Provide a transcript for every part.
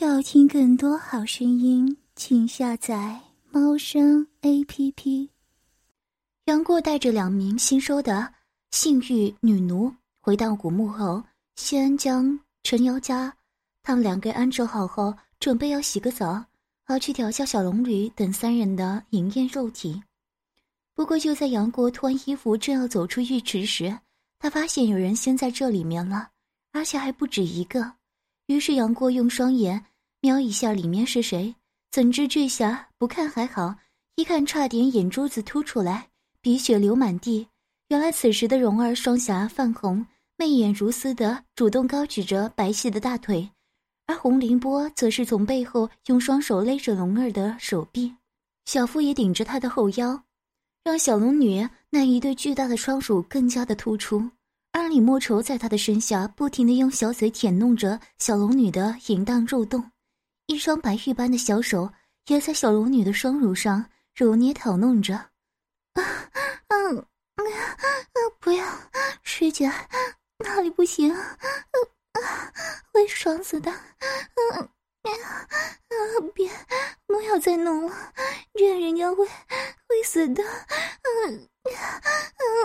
要听更多好声音，请下载猫声 A P P。杨过带着两名新收的性欲女奴回到古墓后，先将陈瑶家他们两个安置好后，准备要洗个澡，而去调教小龙女等三人的营艳肉体。不过就在杨过脱完衣服正要走出浴池时，他发现有人先在这里面了，而且还不止一个。于是杨过用双眼瞄一下里面是谁，怎知这下不看还好，一看差点眼珠子凸出来，鼻血流满地。原来此时的蓉儿双颊泛红，媚眼如丝的主动高举着白皙的大腿，而洪凌波则是从背后用双手勒着蓉儿的手臂，小腹也顶着她的后腰，让小龙女那一对巨大的双乳更加的突出。而李莫愁在他的身下不停地用小嘴舔弄着小龙女的淫荡肉洞，一双白玉般的小手也在小龙女的双乳上揉捏讨弄着。啊，嗯，啊，不要，师姐，那里不行，啊，会爽死的。嗯，啊，别，不要再弄了，这样人家会会死的。嗯，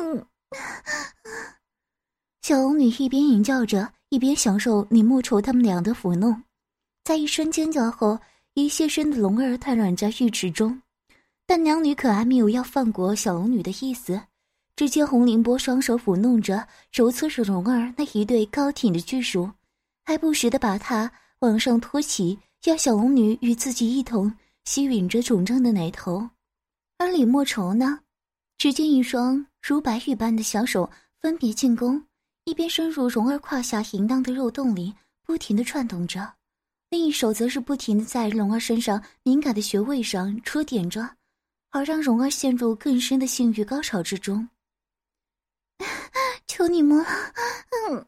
嗯。小龙女一边吟叫着，一边享受李莫愁他们俩的抚弄。在一声尖叫后，一现身的龙儿瘫软在浴池中，但娘女可还没有要放过小龙女的意思。只见洪凌波双手抚弄着、揉搓着龙儿那一对高挺的巨乳，还不时的把她往上托起，要小龙女与自己一同吸吮着肿胀的奶头。而李莫愁呢，只见一双如白玉般的小手分别进攻。一边深入蓉儿胯下淫荡的肉洞里，不停地串动着；另一手则是不停的在龙儿身上敏感的穴位上戳点着，而让蓉儿陷入更深的性欲高潮之中。求你们了，嗯，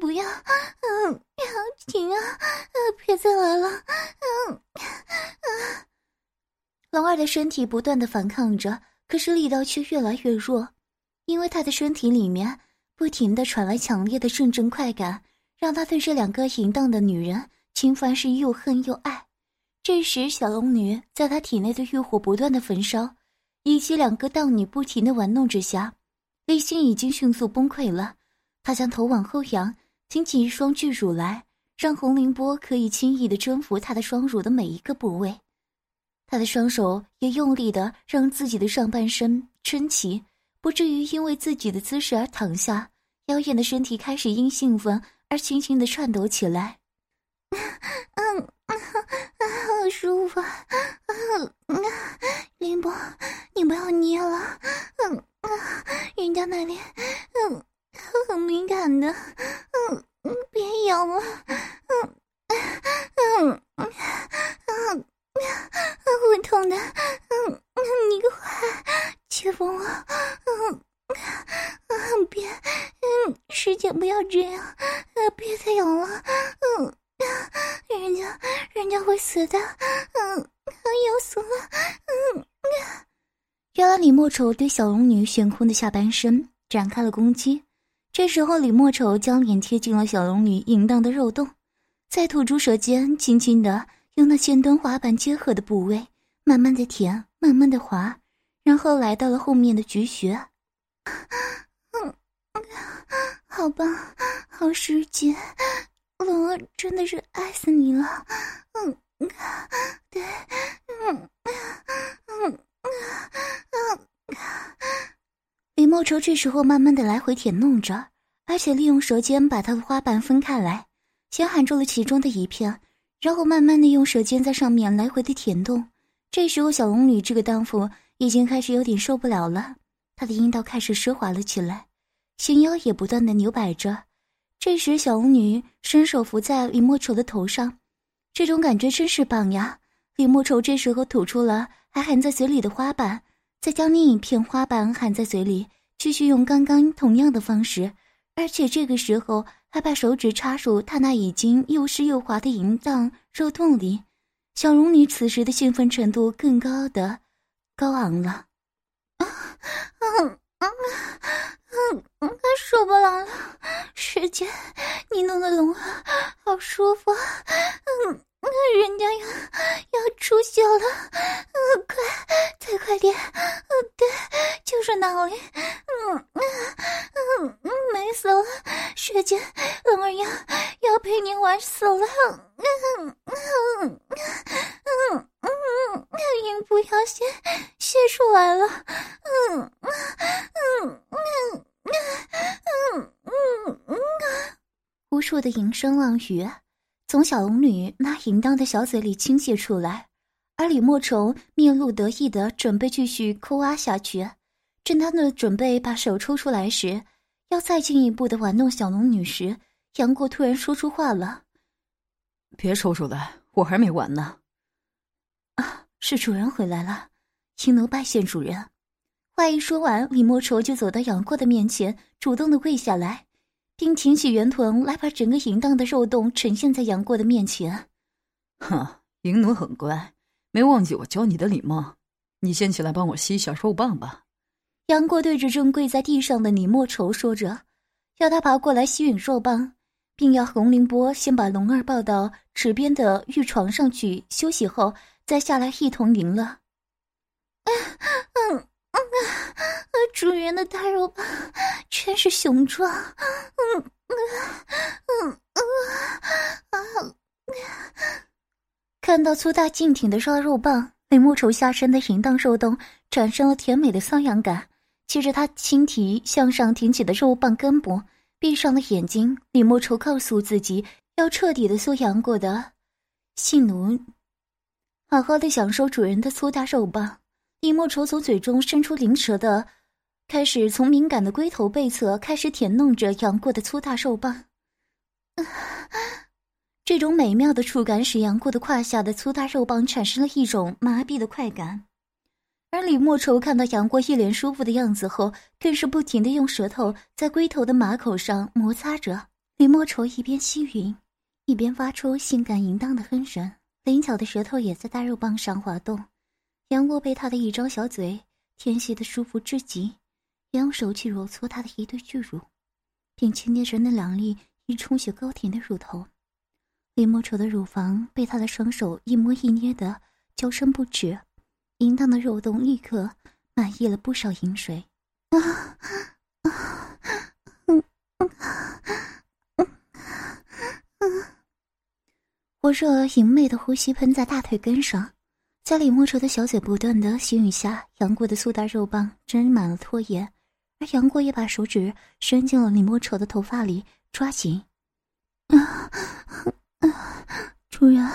不要，嗯，停啊，别再来了，嗯，啊！龙儿的身体不断的反抗着，可是力道却越来越弱，因为他的身体里面。不停的传来强烈的阵阵快感，让他对这两个淫荡的女人秦凡是又恨又爱。这时，小龙女在他体内的欲火不断的焚烧，以及两个荡女不停的玩弄之下，内心已经迅速崩溃了。他将头往后仰，挺起一双巨乳来，让洪凌波可以轻易的征服他的双乳的每一个部位。他的双手也用力的让自己的上半身撑起。不至于因为自己的姿势而躺下，妖艳的身体开始因兴奋而轻轻的颤抖起来。嗯，好舒服。嗯，林波，你不要捏了。嗯人家那里嗯很敏感的。嗯嗯，别咬了。嗯嗯嗯嗯。会痛的，嗯，你快解封我，嗯，嗯，别，嗯，师姐不要这样，别再咬了，嗯，人家，人家会死的，嗯，要死了，嗯。原来李莫愁对小龙女悬空的下半身展开了攻击，这时候李莫愁将脸贴近了小龙女淫荡的肉洞，在吐出舌尖，轻轻的。用那尖端滑板结合的部位，慢慢的舔，慢慢的滑，然后来到了后面的菊穴。嗯，好棒，好师姐，真的是爱死你了。嗯，对，嗯，嗯，嗯，嗯李莫愁这时候慢慢的来回舔弄着，而且利用舌尖把他的花瓣分开来，先含住了其中的一片。然后慢慢的用舌尖在上面来回的舔动，这时候小龙女这个荡妇已经开始有点受不了了，她的阴道开始湿滑了起来，纤腰也不断的扭摆着。这时小龙女伸手扶在李莫愁的头上，这种感觉真是棒呀！李莫愁这时候吐出了还含在嘴里的花瓣，再将另一片花瓣含在嘴里，继续用刚刚同样的方式，而且这个时候。还把手指插入他那已经又湿又滑的淫荡肉洞里，小龙女此时的兴奋程度更高的高昂了。啊啊啊受不了了，师姐，你弄的龙好舒服，嗯，人家要要出血了，嗯，快，再快点，嗯，对，就是那里，嗯嗯嗯嗯，美死了，师姐，龙儿要要陪你玩死了，嗯嗯嗯嗯嗯，阴部要先泄出来了，嗯嗯嗯嗯嗯嗯嗯，无数的淫声浪语。从小龙女那淫荡的小嘴里倾泻出来，而李莫愁面露得意的准备继续抠挖下去。正当的准备把手抽出来时，要再进一步的玩弄小龙女时，杨过突然说出话了：“别抽出来，我还没完呢。”啊，是主人回来了，青奴拜见主人。话一说完，李莫愁就走到杨过的面前，主动的跪下来。并挺起圆臀来，把整个淫荡的肉洞呈现在杨过的面前。哼，淫奴很乖，没忘记我教你的礼貌。你先起来帮我吸一下肉棒吧。杨过对着正跪在地上的李莫愁说着，要他爬过来吸吮肉棒，并要洪凌波先把龙儿抱到池边的玉床上去休息后，再下来一同赢了。嗯嗯。主人的大肉棒真是雄壮，嗯嗯嗯嗯看到粗大劲挺的烧肉棒，李莫愁下身的淫荡肉洞产生了甜美的瘙痒感。接着，他轻提向上挺起的肉棒根部，闭上了眼睛。李莫愁告诉自己，要彻底的缩阳过的性奴，好好的享受主人的粗大肉棒。李莫愁从嘴中伸出灵舌的，开始从敏感的龟头背侧开始舔弄着杨过的粗大肉棒。这种美妙的触感使杨过的胯下的粗大肉棒产生了一种麻痹的快感。而李莫愁看到杨过一脸舒服的样子后，更是不停的用舌头在龟头的马口上摩擦着。李莫愁一边吸吮，一边发出性感淫荡的哼声，灵巧的舌头也在大肉棒上滑动。杨过被他的一张小嘴甜吸的舒服至极，也用手去揉搓他的一对巨乳，并轻捏着那两粒已充血高挺的乳头。李莫愁的乳房被他的双手一摸一捏的娇声不止，淫荡的肉洞立刻满溢了不少淫水。啊啊嗯嗯嗯嗯，火热淫媚的呼吸喷在大腿根上。在李莫愁的小嘴不断的吸吮下，杨过的粗大肉棒沾满了唾液，而杨过也把手指伸进了李莫愁的头发里抓紧。啊啊！主人！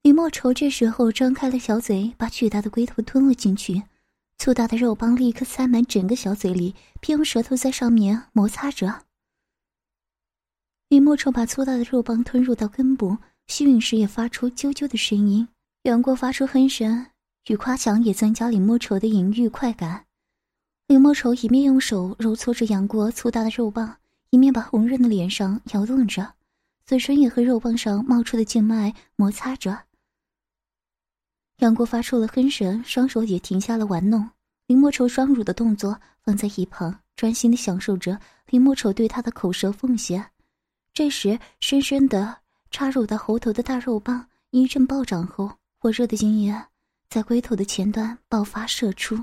李莫愁这时候张开了小嘴，把巨大的龟头吞了进去，粗大的肉棒立刻塞满整个小嘴里，并用舌头在上面摩擦着。李莫愁把粗大的肉棒吞入到根部，吸吮时也发出啾啾的声音。杨过发出哼声，与夸奖也增加李莫愁的淫欲快感。李莫愁一面用手揉搓着杨过粗大的肉棒，一面把红润的脸上摇动着，嘴唇也和肉棒上冒出的静脉摩擦着。杨过发出了哼声，双手也停下了玩弄。李莫愁双乳的动作放在一旁，专心的享受着李莫愁对他的口舌奉献。这时，深深的插入到喉头的大肉棒一阵暴涨后。火热的精液在龟头的前端爆发射出，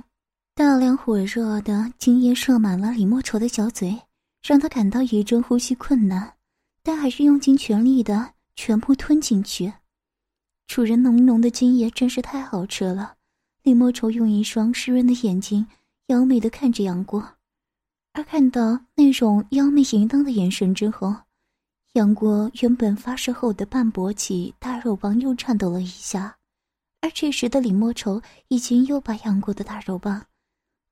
大量火热的精液射满了李莫愁的小嘴，让他感到一阵呼吸困难，但还是用尽全力的全部吞进去。主人浓浓的精液真是太好吃了。李莫愁用一双湿润的眼睛妖媚的看着杨过，而看到那种妖媚淫荡的眼神之后，杨过原本发射后的半勃起大肉棒又颤抖了一下。而这时的李莫愁已经又把杨过的大肉棒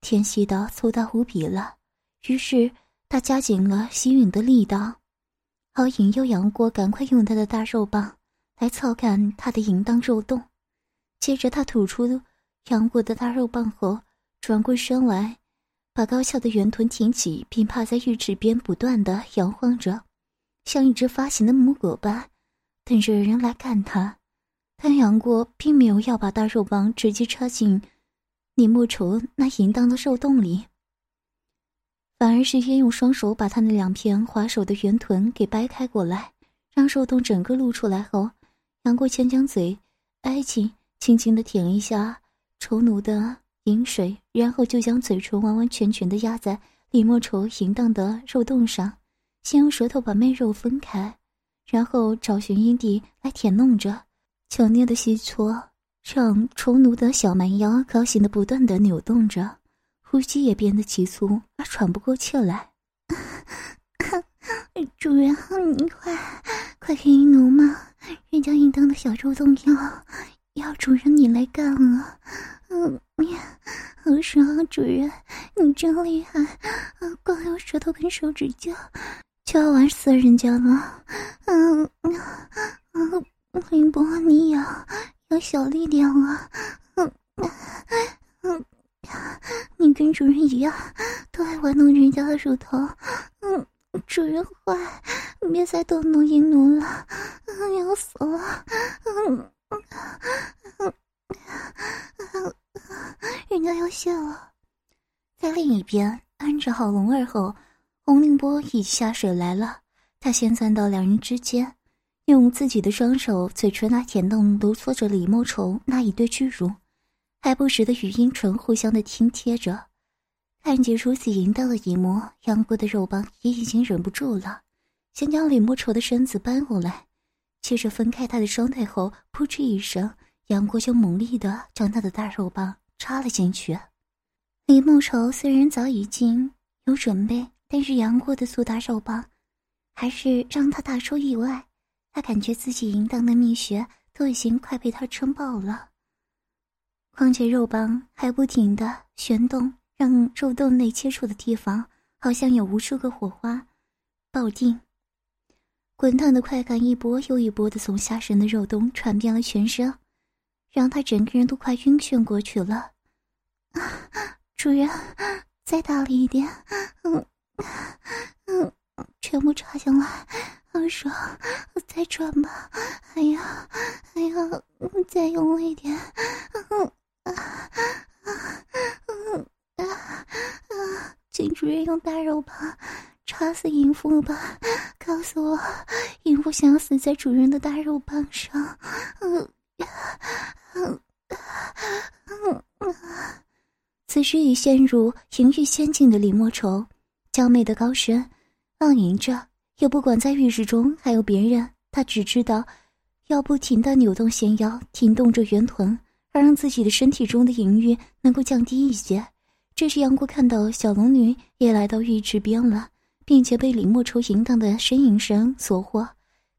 舔吸到粗大无比了，于是他加紧了吸吮的力道，好引诱杨过赶快用他的大肉棒来操干他的淫荡肉洞。接着他吐出杨过的大肉棒后，转过身来，把高翘的圆臀挺起，并趴在浴池边不断的摇晃着，像一只发情的母狗般，等着人来干他。但杨过并没有要把大肉棒直接插进李莫愁那淫荡的肉洞里，反而是先用双手把他那两片滑手的圆臀给掰开过来，让肉洞整个露出来后，杨过先将嘴挨近，轻轻的舔了一下丑奴的饮水，然后就将嘴唇完完全全的压在李莫愁淫荡的肉洞上，先用舌头把媚肉分开，然后找寻阴蒂来舔弄着，强烈的吸搓，让虫奴的小蛮腰高兴的不断的扭动着，呼吸也变得急促而喘不过气来。主人，你快快给奴嘛！人家淫荡的小肉洞要要主人你来干了。嗯，好爽！主人，你真厉害！光用舌头跟手指就就要玩死人家了。嗯嗯，林波，你要要小力点啊！嗯嗯，你跟主人一样，都爱玩弄人家的乳头。嗯。主人坏，别再逗弄阴奴了，要死了！嗯人家要谢了。在另一边安置好龙儿后，洪凌波已下水来了。他先钻到两人之间，用自己的双手嘴唇那舔动揉搓着李莫愁那一对巨乳，还不时的与阴唇互相的亲贴着。看见如此淫荡的一幕，杨过的肉棒也已经忍不住了，想将李莫愁的身子搬过来。接着分开他的双腿后，扑哧一声，杨过就猛力的将他的大肉棒插了进去。李莫愁虽然早已经有准备，但是杨过的粗大肉棒还是让他大出意外。他感觉自己淫荡的蜜穴都已经快被他撑爆了，况且肉棒还不停的旋动。让肉洞内接触的地方好像有无数个火花爆定，滚烫的快感一波又一波的从下身的肉洞传遍了全身，让他整个人都快晕眩过去了。主人，再大力一点，嗯嗯，全部插进来，好爽！再转吧，哎呀哎呀，再用力一点，嗯啊啊嗯。啊啊！请主人用大肉棒插死淫妇吧！告诉我，淫妇想死在主人的大肉棒上。嗯嗯嗯嗯。此时已陷入淫欲仙境的李莫愁，娇媚的高声浪吟着，也不管在浴室中还有别人，他只知道要不停的扭动纤腰，挺动着圆臀，而让自己的身体中的淫欲能够降低一些。这时，杨过看到小龙女也来到浴池边了，并且被李莫愁淫荡的呻吟声所惑，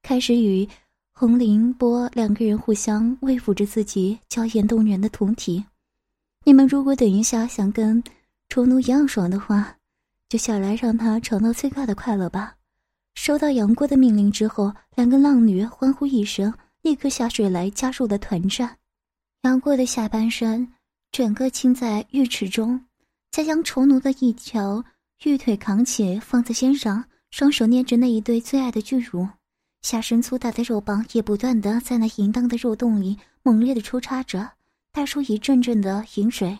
开始与洪凌波两个人互相慰抚着自己娇艳动人的酮体。你们如果等一下想跟丑奴一样爽的话，就下来让他尝到最大的快乐吧。收到杨过的命令之后，两个浪女欢呼一声，立刻下水来加入了团战。杨过的下半身整个浸在浴池中。再将丑奴的一条玉腿扛起，放在肩上，双手捏着那一对最爱的巨乳，下身粗大的肉棒也不断的在那淫荡的肉洞里猛烈的抽插着，带出一阵阵的淫水。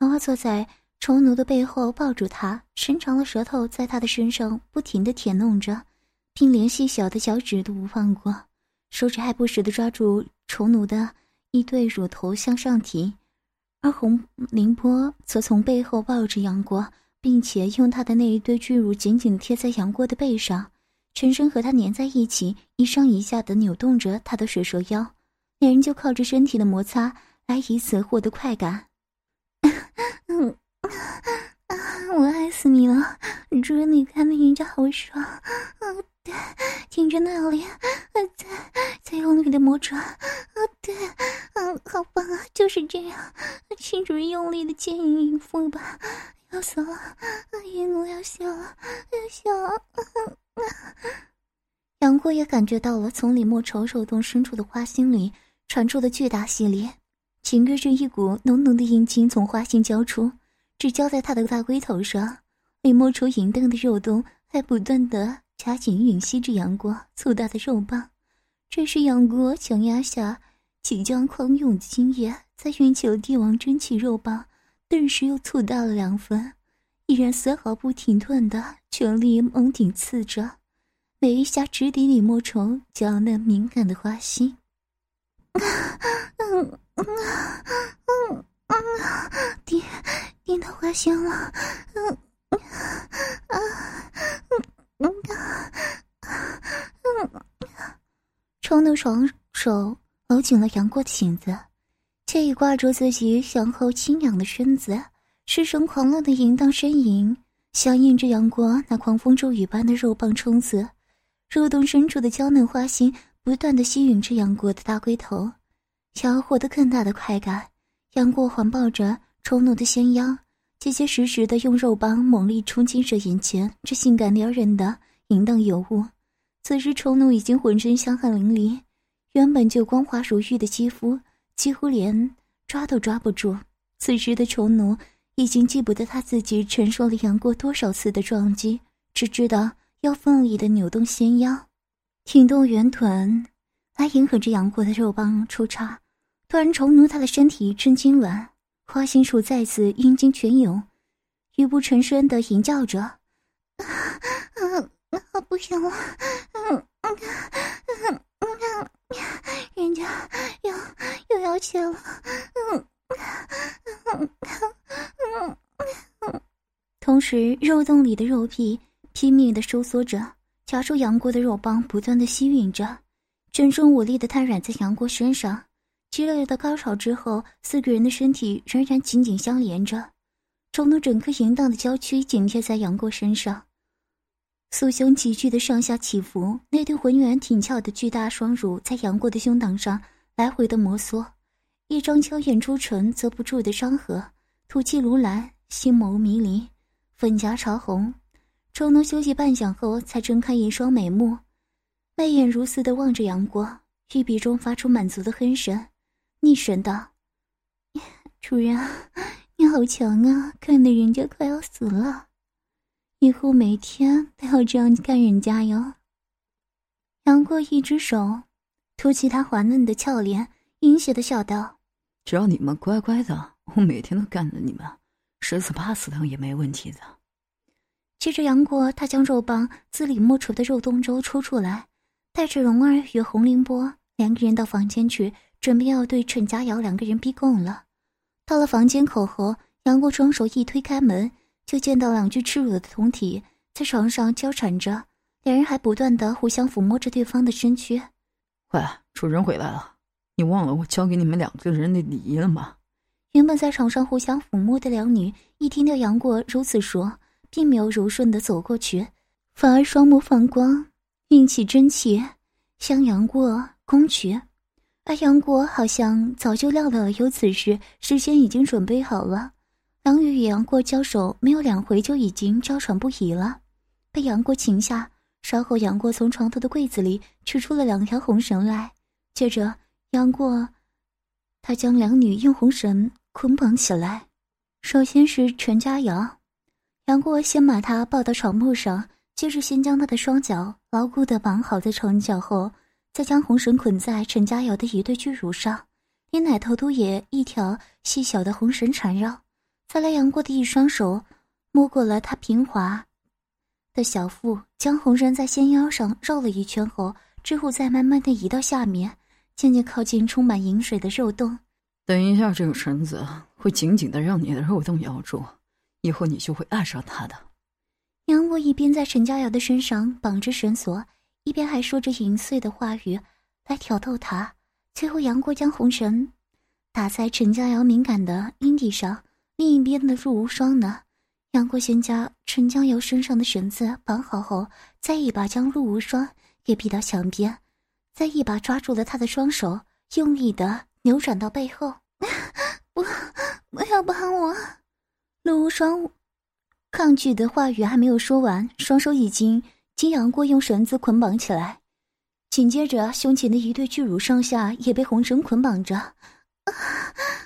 龙儿坐在丑奴的背后，抱住他，伸长了舌头在他的身上不停的舔弄着，并连细小的脚趾都不放过，手指还不时的抓住丑奴的一对乳头向上提。而洪凌波则从背后抱着杨过，并且用他的那一堆巨乳紧紧贴在杨过的背上，全身和他粘在一起，一上一下的扭动着他的水蛇腰，两人就靠着身体的摩擦来以此获得快感。我爱死你了，主人，你看人家好爽。对，听着那里，在在用力的磨爪。啊，对，嗯，好棒啊，就是这样。请主人用力的牵引淫妇吧，要死了，淫奴要笑了，要笑了。杨过也感觉到了从李莫愁手洞深处的花心里传出的巨大吸力，紧跟着一股浓浓的阴茎从花心交出，只交在他的大龟头上。李莫愁淫荡的肉洞还不断的夹紧吮吸着杨过粗大的肉棒，这是杨过强压下即将狂涌的精液。在运起了帝王真气肉棒，顿时又粗大了两分，依然丝毫不停顿的全力猛顶刺着，每一下直抵李莫愁娇嫩敏感的花心。嗯嗯嗯，顶顶到花心了，嗯啊嗯，冲的双手搂紧了杨过的颈子，却已挂住自己向后轻仰的身子，失声狂乱的淫荡呻吟，响应着杨过那狂风骤雨般的肉棒冲刺，肉洞深处的娇嫩花心不断的吸吮着杨过的大龟头。想要获得更大的快感，杨过环抱着冲动的纤腰，结结实实的用肉棒猛力冲击着眼前这性感撩人的淫荡尤物。此时丑奴已经浑身香汗淋漓，原本就光滑如玉的肌肤几乎连抓都抓不住。此时的丑奴已经记不得他自己承受了杨过多少次的撞击，只知道要奋力的扭动纤腰，挺动圆臀，来迎合着杨过的肉棒出插。突然，虫奴他的身体一阵痉挛，花心鼠再次阴茎全涌，语不成声的吟叫着：“啊，啊，不行了，嗯嗯嗯嗯，人家又又要切了，嗯嗯嗯嗯。”同时，肉洞里的肉皮拼命的收缩着，夹住杨过的肉棒不断的吸吮着，全身无力的瘫软在杨过身上。激烈的高潮之后，四个人的身体仍然紧紧相连着，丑奴整颗淫荡的娇躯紧贴在杨过身上，酥胸急剧的上下起伏，那对浑圆挺翘的巨大双乳在杨过的胸膛上来回的摩挲，一张娇艳出唇遮不住的伤痕，吐气如兰，星眸迷离，粉颊潮红。丑奴休息半晌后，才睁开一双美目，媚眼如丝的望着杨过，玉鼻中发出满足的哼声。逆神道：“ 主人，你好强啊，看得人家快要死了。以后每天都要这样干人家哟。”杨过一只手托起他滑嫩的俏脸，阴邪的笑道：“只要你们乖乖的，我每天都干了你们，十死八死的也没问题的。”接着，杨过他将肉棒自里莫愁的肉洞中抽出来，带着蓉儿与洪凌波两个人到房间去。准备要对陈佳瑶两个人逼供了。到了房间口后，杨过双手一推开门，就见到两具赤裸的酮体在床上交缠着，两人还不断的互相抚摸着对方的身躯。喂，主人回来了，你忘了我教给你们两个人的礼仪了吗？原本在床上互相抚摸的两女，一听到杨过如此说，并没有柔顺的走过去，反而双目放光，运起真气向杨过攻去。而杨过好像早就料到了有此事，事先已经准备好了。梁宇与杨过交手没有两回，就已经娇喘不已了，被杨过擒下。稍后，杨过从床头的柜子里取出了两条红绳来，接着杨过他将两女用红绳捆绑起来。首先是陈佳瑶，杨过先把她抱到床铺上，接着先将她的双脚牢固地绑好在床脚后。再将红绳捆在陈佳瑶的一对巨乳上，连奶头都也一条细小的红绳缠绕。再来，杨过的一双手摸过了她平滑的小腹，将红绳在纤腰上绕了一圈后，之后再慢慢的移到下面，渐渐靠近充满饮水的肉洞。等一下，这个绳子会紧紧的让你的肉洞咬住，以后你就会爱上它的。杨过一边在陈佳瑶的身上绑着绳索。一边还说着淫碎的话语来挑逗他，最后杨过将红绳打在陈佳瑶敏感的阴蒂上，另一边的陆无双呢？杨过先将陈佳瑶身上的绳子绑好后，再一把将陆无双给逼到墙边，再一把抓住了他的双手，用力的扭转到背后。不，不要绑我！陆无双抗拒的话语还没有说完，双手已经。金杨过用绳子捆绑起来，紧接着胸前的一对巨乳上下也被红绳捆绑着。啊，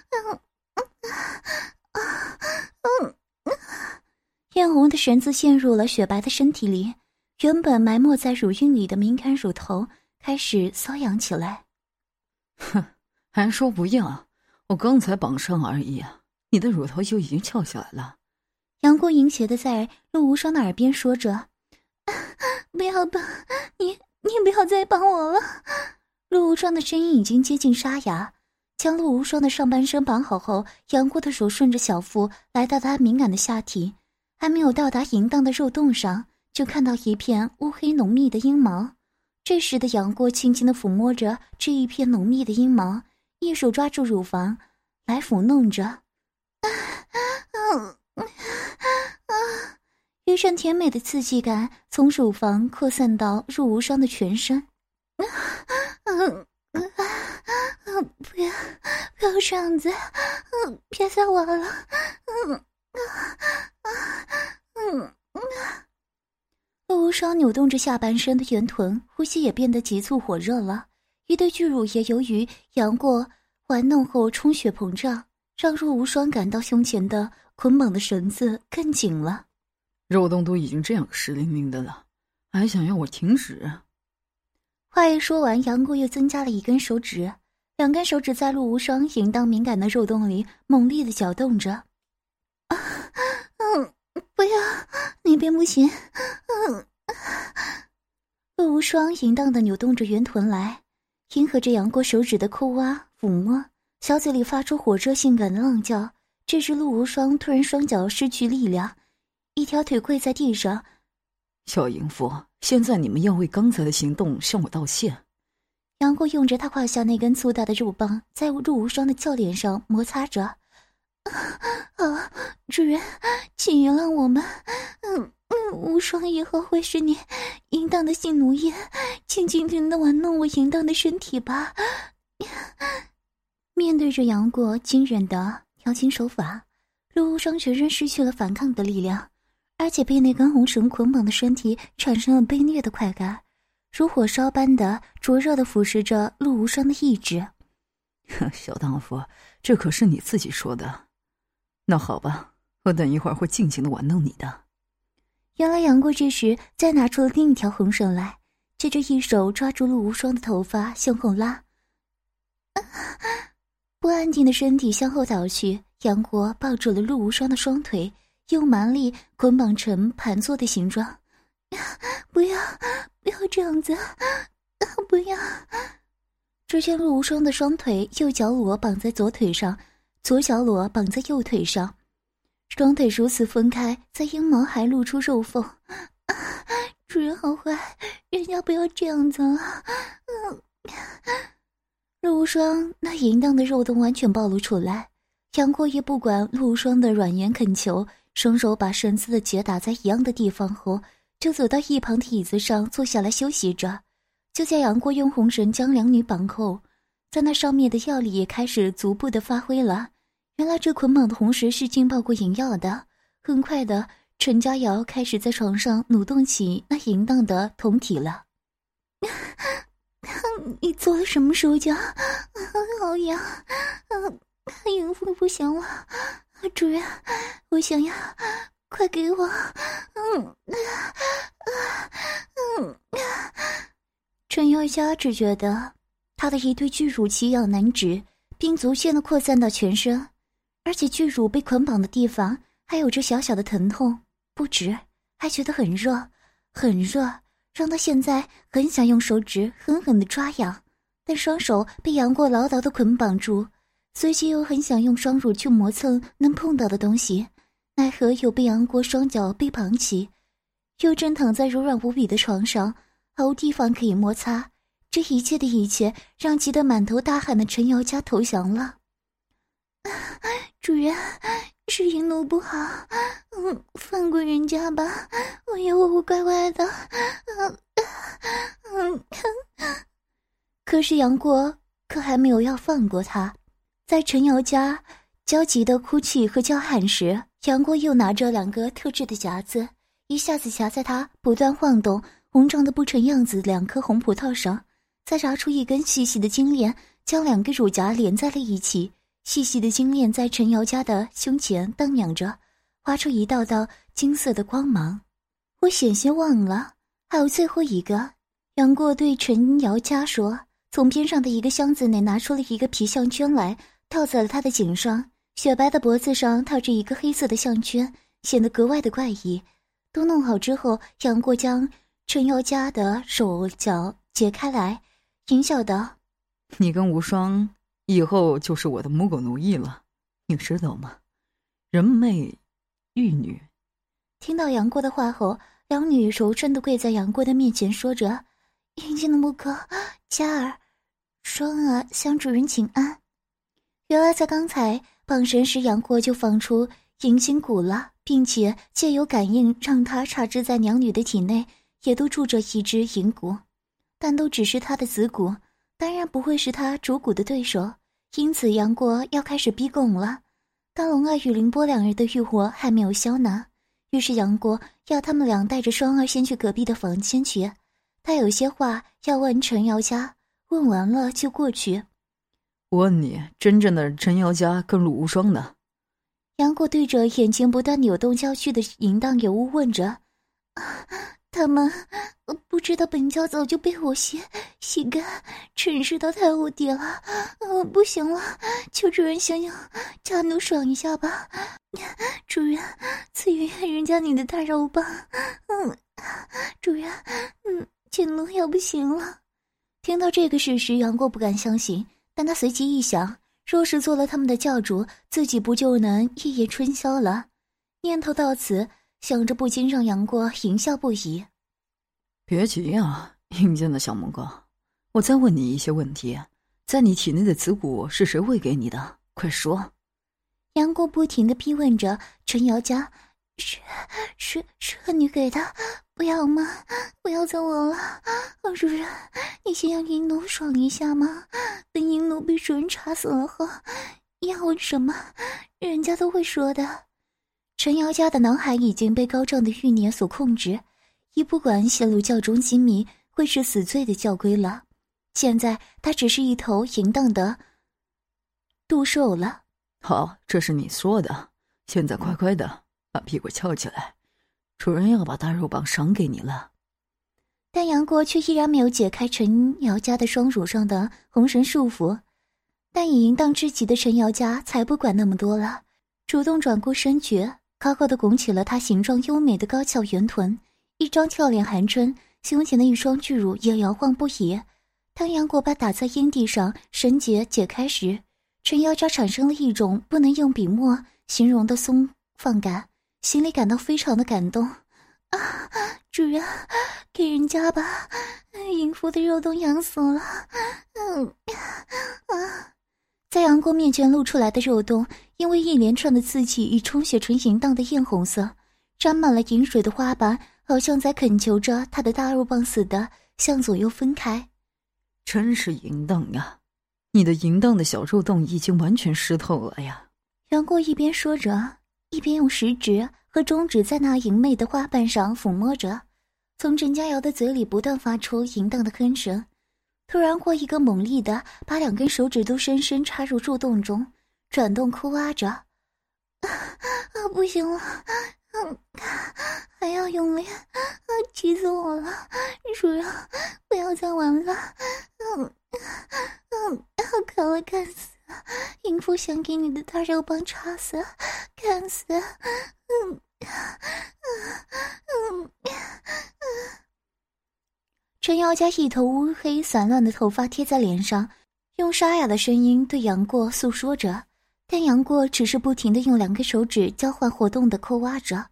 嗯啊嗯嗯，艳红的绳子陷入了雪白的身体里，原本埋没在乳晕里的敏感乳头开始瘙痒起来。哼，还说不要？我刚才绑上而已啊，你的乳头就已经翘起来了。杨过淫邪的在陆无双的耳边说着。不要绑你，你不要再绑我了。陆无双的声音已经接近沙哑，将陆无双的上半身绑好后，杨过的手顺着小腹来到他敏感的下体，还没有到达淫荡的肉洞上，就看到一片乌黑浓密的阴毛。这时的杨过轻轻地抚摸着这一片浓密的阴毛，一手抓住乳房来抚弄着，一阵甜美的刺激感从乳房扩散到入无双的全身。不要，不要这样子，别再玩了，嗯啊啊嗯啊。陆无双扭动着下半身的圆臀，呼吸也变得急促火热了。一对巨乳也由于杨过玩弄后充血膨胀，让陆无双感到胸前的捆绑的绳子更紧了。肉洞都已经这样湿淋淋的了，还想要我停止？话一说完，杨过又增加了一根手指，两根手指在陆无双淫荡敏感的肉洞里猛烈的搅动着。啊，嗯。不要，那边不行。嗯，陆无双淫荡的扭动着圆臀来，迎合着杨过手指的抠挖抚摸，小嘴里发出火热性感的浪叫。这时，陆无双突然双脚失去力量，一条腿跪在地上。小淫妇，现在你们要为刚才的行动向我道歉。杨过用着他胯下那根粗大的肉棒，在陆无双的俏脸上摩擦着。啊，主人，请原谅我们。嗯嗯，无双以后会是你淫荡的性奴役，请尽情的玩弄我淫荡的身体吧。面对着杨过惊人的调情手法，陆无双全身失去了反抗的力量，而且被那根红绳捆绑的身体产生了被虐的快感，如火烧般的灼热的腐蚀着陆无双的意志。小荡妇，这可是你自己说的。那好吧，我等一会儿会尽情的玩弄你的。原来杨过这时再拿出了另一条红绳来，接着一手抓住陆无双的头发向后拉，不安定的身体向后倒去。杨过抱住了陆无双的双腿，用蛮力捆绑成盘坐的形状。不要，不要这样子，不要！只见陆无双的双腿右脚裸绑在左腿上。左脚裸绑在右腿上，双腿如此分开，在阴毛还露出肉缝。主人好坏，人家不要这样子啊！陆无双那淫荡的肉洞完全暴露出来。杨过也不管陆无双的软言恳求，双手把绳子的结打在一样的地方后，就走到一旁的椅子上坐下来休息着。就在杨过用红绳将两女绑后，在那上面的药力也开始逐步的发挥了。原来这捆绑的红绳是浸泡过银药的。很快的，陈佳瑶开始在床上扭动起那淫荡的酮体了。你做了什么手脚？好痒！嗯，淫妇不行了。主人，我想要，快给我！嗯，啊嗯啊，陈瑶佳只觉得他的一对巨乳奇痒难止，并逐渐的扩散到全身。而且巨乳被捆绑的地方还有着小小的疼痛，不止，还觉得很热，很热，让他现在很想用手指狠狠的抓痒，但双手被杨过牢牢的捆绑住，随即又很想用双乳去磨蹭能碰到的东西，奈何又被杨过双脚被绑起，又正躺在柔软无比的床上，毫无地方可以摩擦，这一切的一切让急得满头大汗的陈瑶家投降了。主人，是银奴不好，嗯，放过人家吧，我要我乖乖的，嗯嗯。可是杨过可还没有要放过他，在陈瑶家焦急的哭泣和叫喊时，杨过又拿着两个特制的夹子，一下子夹在他不断晃动、红胀的不成样子两颗红葡萄上，再拿出一根细细的金链，将两个乳夹连在了一起。细细的金链在陈瑶家的胸前荡漾着，划出一道道金色的光芒。我险些忘了，还有最后一个。杨过对陈瑶家说：“从边上的一个箱子内拿出了一个皮项圈来，套在了他的颈上。雪白的脖子上套着一个黑色的项圈，显得格外的怪异。都弄好之后，杨过将陈瑶家的手脚解开来，淫笑道：‘你跟无双。’以后就是我的母狗奴役了，你知道吗？人媚玉女。听到杨过的话后，两女柔顺的跪在杨过的面前，说着：“阴间的母狗佳儿，双儿向主人请安。”原来在刚才绑绳时，杨过就放出银心蛊了，并且借由感应让他插知在娘女的体内，也都住着一只银蛊，但都只是他的子蛊。当然不会是他主骨的对手，因此杨过要开始逼供了。但龙儿与凌波两人的欲火还没有消呢，于是杨过要他们俩带着双儿先去隔壁的房间去，他有些话要问陈瑶家，问完了就过去。我问你，真正的陈瑶家跟陆无双呢？杨过对着眼前不断扭动娇躯的淫荡尤物问着。他们不知道本教早就被我洗洗干，陈世道太无敌了，我不行了，求主人想想家奴爽一下吧，主人赐予人家你的大肉棒，嗯，主人，嗯，钱奴要不行了。听到这个事实，杨过不敢相信，但他随即一想，若是做了他们的教主，自己不就能夜夜春宵了？念头到此。想着，不禁让杨过淫笑不已。别急啊，阴间的小萌哥，我再问你一些问题：在你体内的子骨是谁喂给你的？快说！杨过不停的逼问着陈瑶家：“是是是你给的，不要吗？不要再我了，主人，你先让银奴爽一下吗？等银奴被主人查死了后，要问什么，人家都会说的。”陈瑶家的脑海已经被高涨的欲念所控制，已不管泄露教中机密会是死罪的教规了。现在他只是一头淫荡的杜兽了。好，这是你说的，现在乖乖的把屁股翘起来，主人要把大肉棒赏给你了。但杨过却依然没有解开陈瑶家的双乳上的红绳束缚。但已淫荡至极的陈瑶家才不管那么多了，主动转过身去。高高的拱起了她形状优美的高翘圆臀，一张俏脸含春，胸前的一双巨乳也摇晃不已。当杨过把打在阴蒂上绳结解开时，陈瑶家产生了一种不能用笔墨形容的松放感，心里感到非常的感动。啊，主人，给人家吧，淫妇的肉都痒死了。嗯，啊。在杨过面前露出来的肉洞，因为一连串的刺激与充血成淫荡的艳红色，沾满了饮水的花瓣，好像在恳求着他的大肉棒似的向左右分开。真是淫荡呀！你的淫荡的小肉洞已经完全湿透了呀！杨过一边说着，一边用食指和中指在那淫媚的花瓣上抚摸着，从陈佳瑶的嘴里不断发出淫荡的哼声。突然，或一个猛力的把两根手指都深深插入树洞中，转动抠挖着。啊啊，不行了，嗯，还要用力，啊，急死我了！主人，不要再玩了，嗯，嗯，看了看死，淫妇想给你的大肉棒插死，看死，嗯，嗯，嗯。嗯陈瑶家一头乌黑散乱的头发贴在脸上，用沙哑的声音对杨过诉说着，但杨过只是不停的用两根手指交换活动的抠挖着，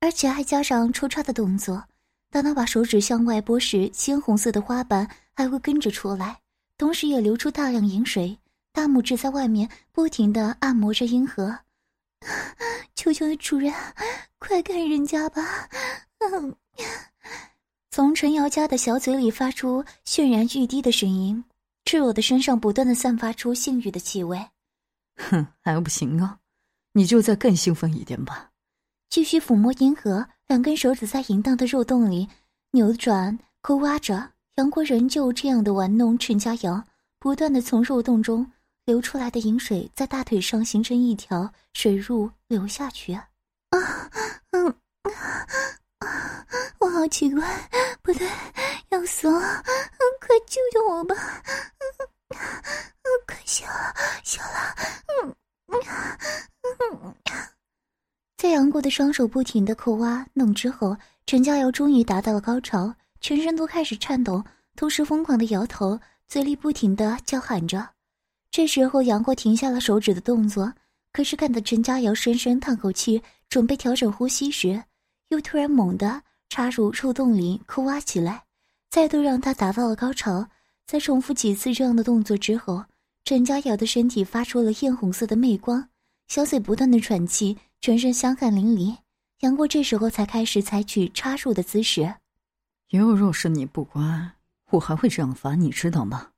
而且还加上抽插的动作。当他把手指向外拨时，鲜红色的花瓣还会跟着出来，同时也流出大量饮水。大拇指在外面不停的按摩着阴核，求求主人，快看人家吧！嗯。从陈瑶家的小嘴里发出泫然欲滴的声音，赤裸的身上不断的散发出性欲的气味。哼，还不行啊，你就再更兴奋一点吧。继续抚摸银河，两根手指在淫荡的肉洞里扭转抠挖着。杨国仁就这样的玩弄陈佳瑶，不断的从肉洞中流出来的饮水在大腿上形成一条水路流下去。啊，嗯。我好奇怪，不对，要死了！快救救我吧！快消了，消了！嗯嗯在杨过的双手不停的抠挖弄之后，陈佳瑶终于达到了高潮，全身都开始颤抖，同时疯狂的摇头，嘴里不停的叫喊着。这时候，杨过停下了手指的动作，可是看到陈佳瑶深深叹口气，准备调整呼吸时，又突然猛地插入触洞里哭挖起来，再度让他达到了高潮。在重复几次这样的动作之后，陈佳瑶的身体发出了艳红色的媚光，小嘴不断的喘气，全身香汗淋漓。杨过这时候才开始采取插入的姿势。以后若是你不乖，我还会这样罚你，知道吗？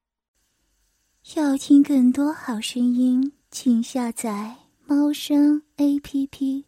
要听更多好声音，请下载猫声 A P P。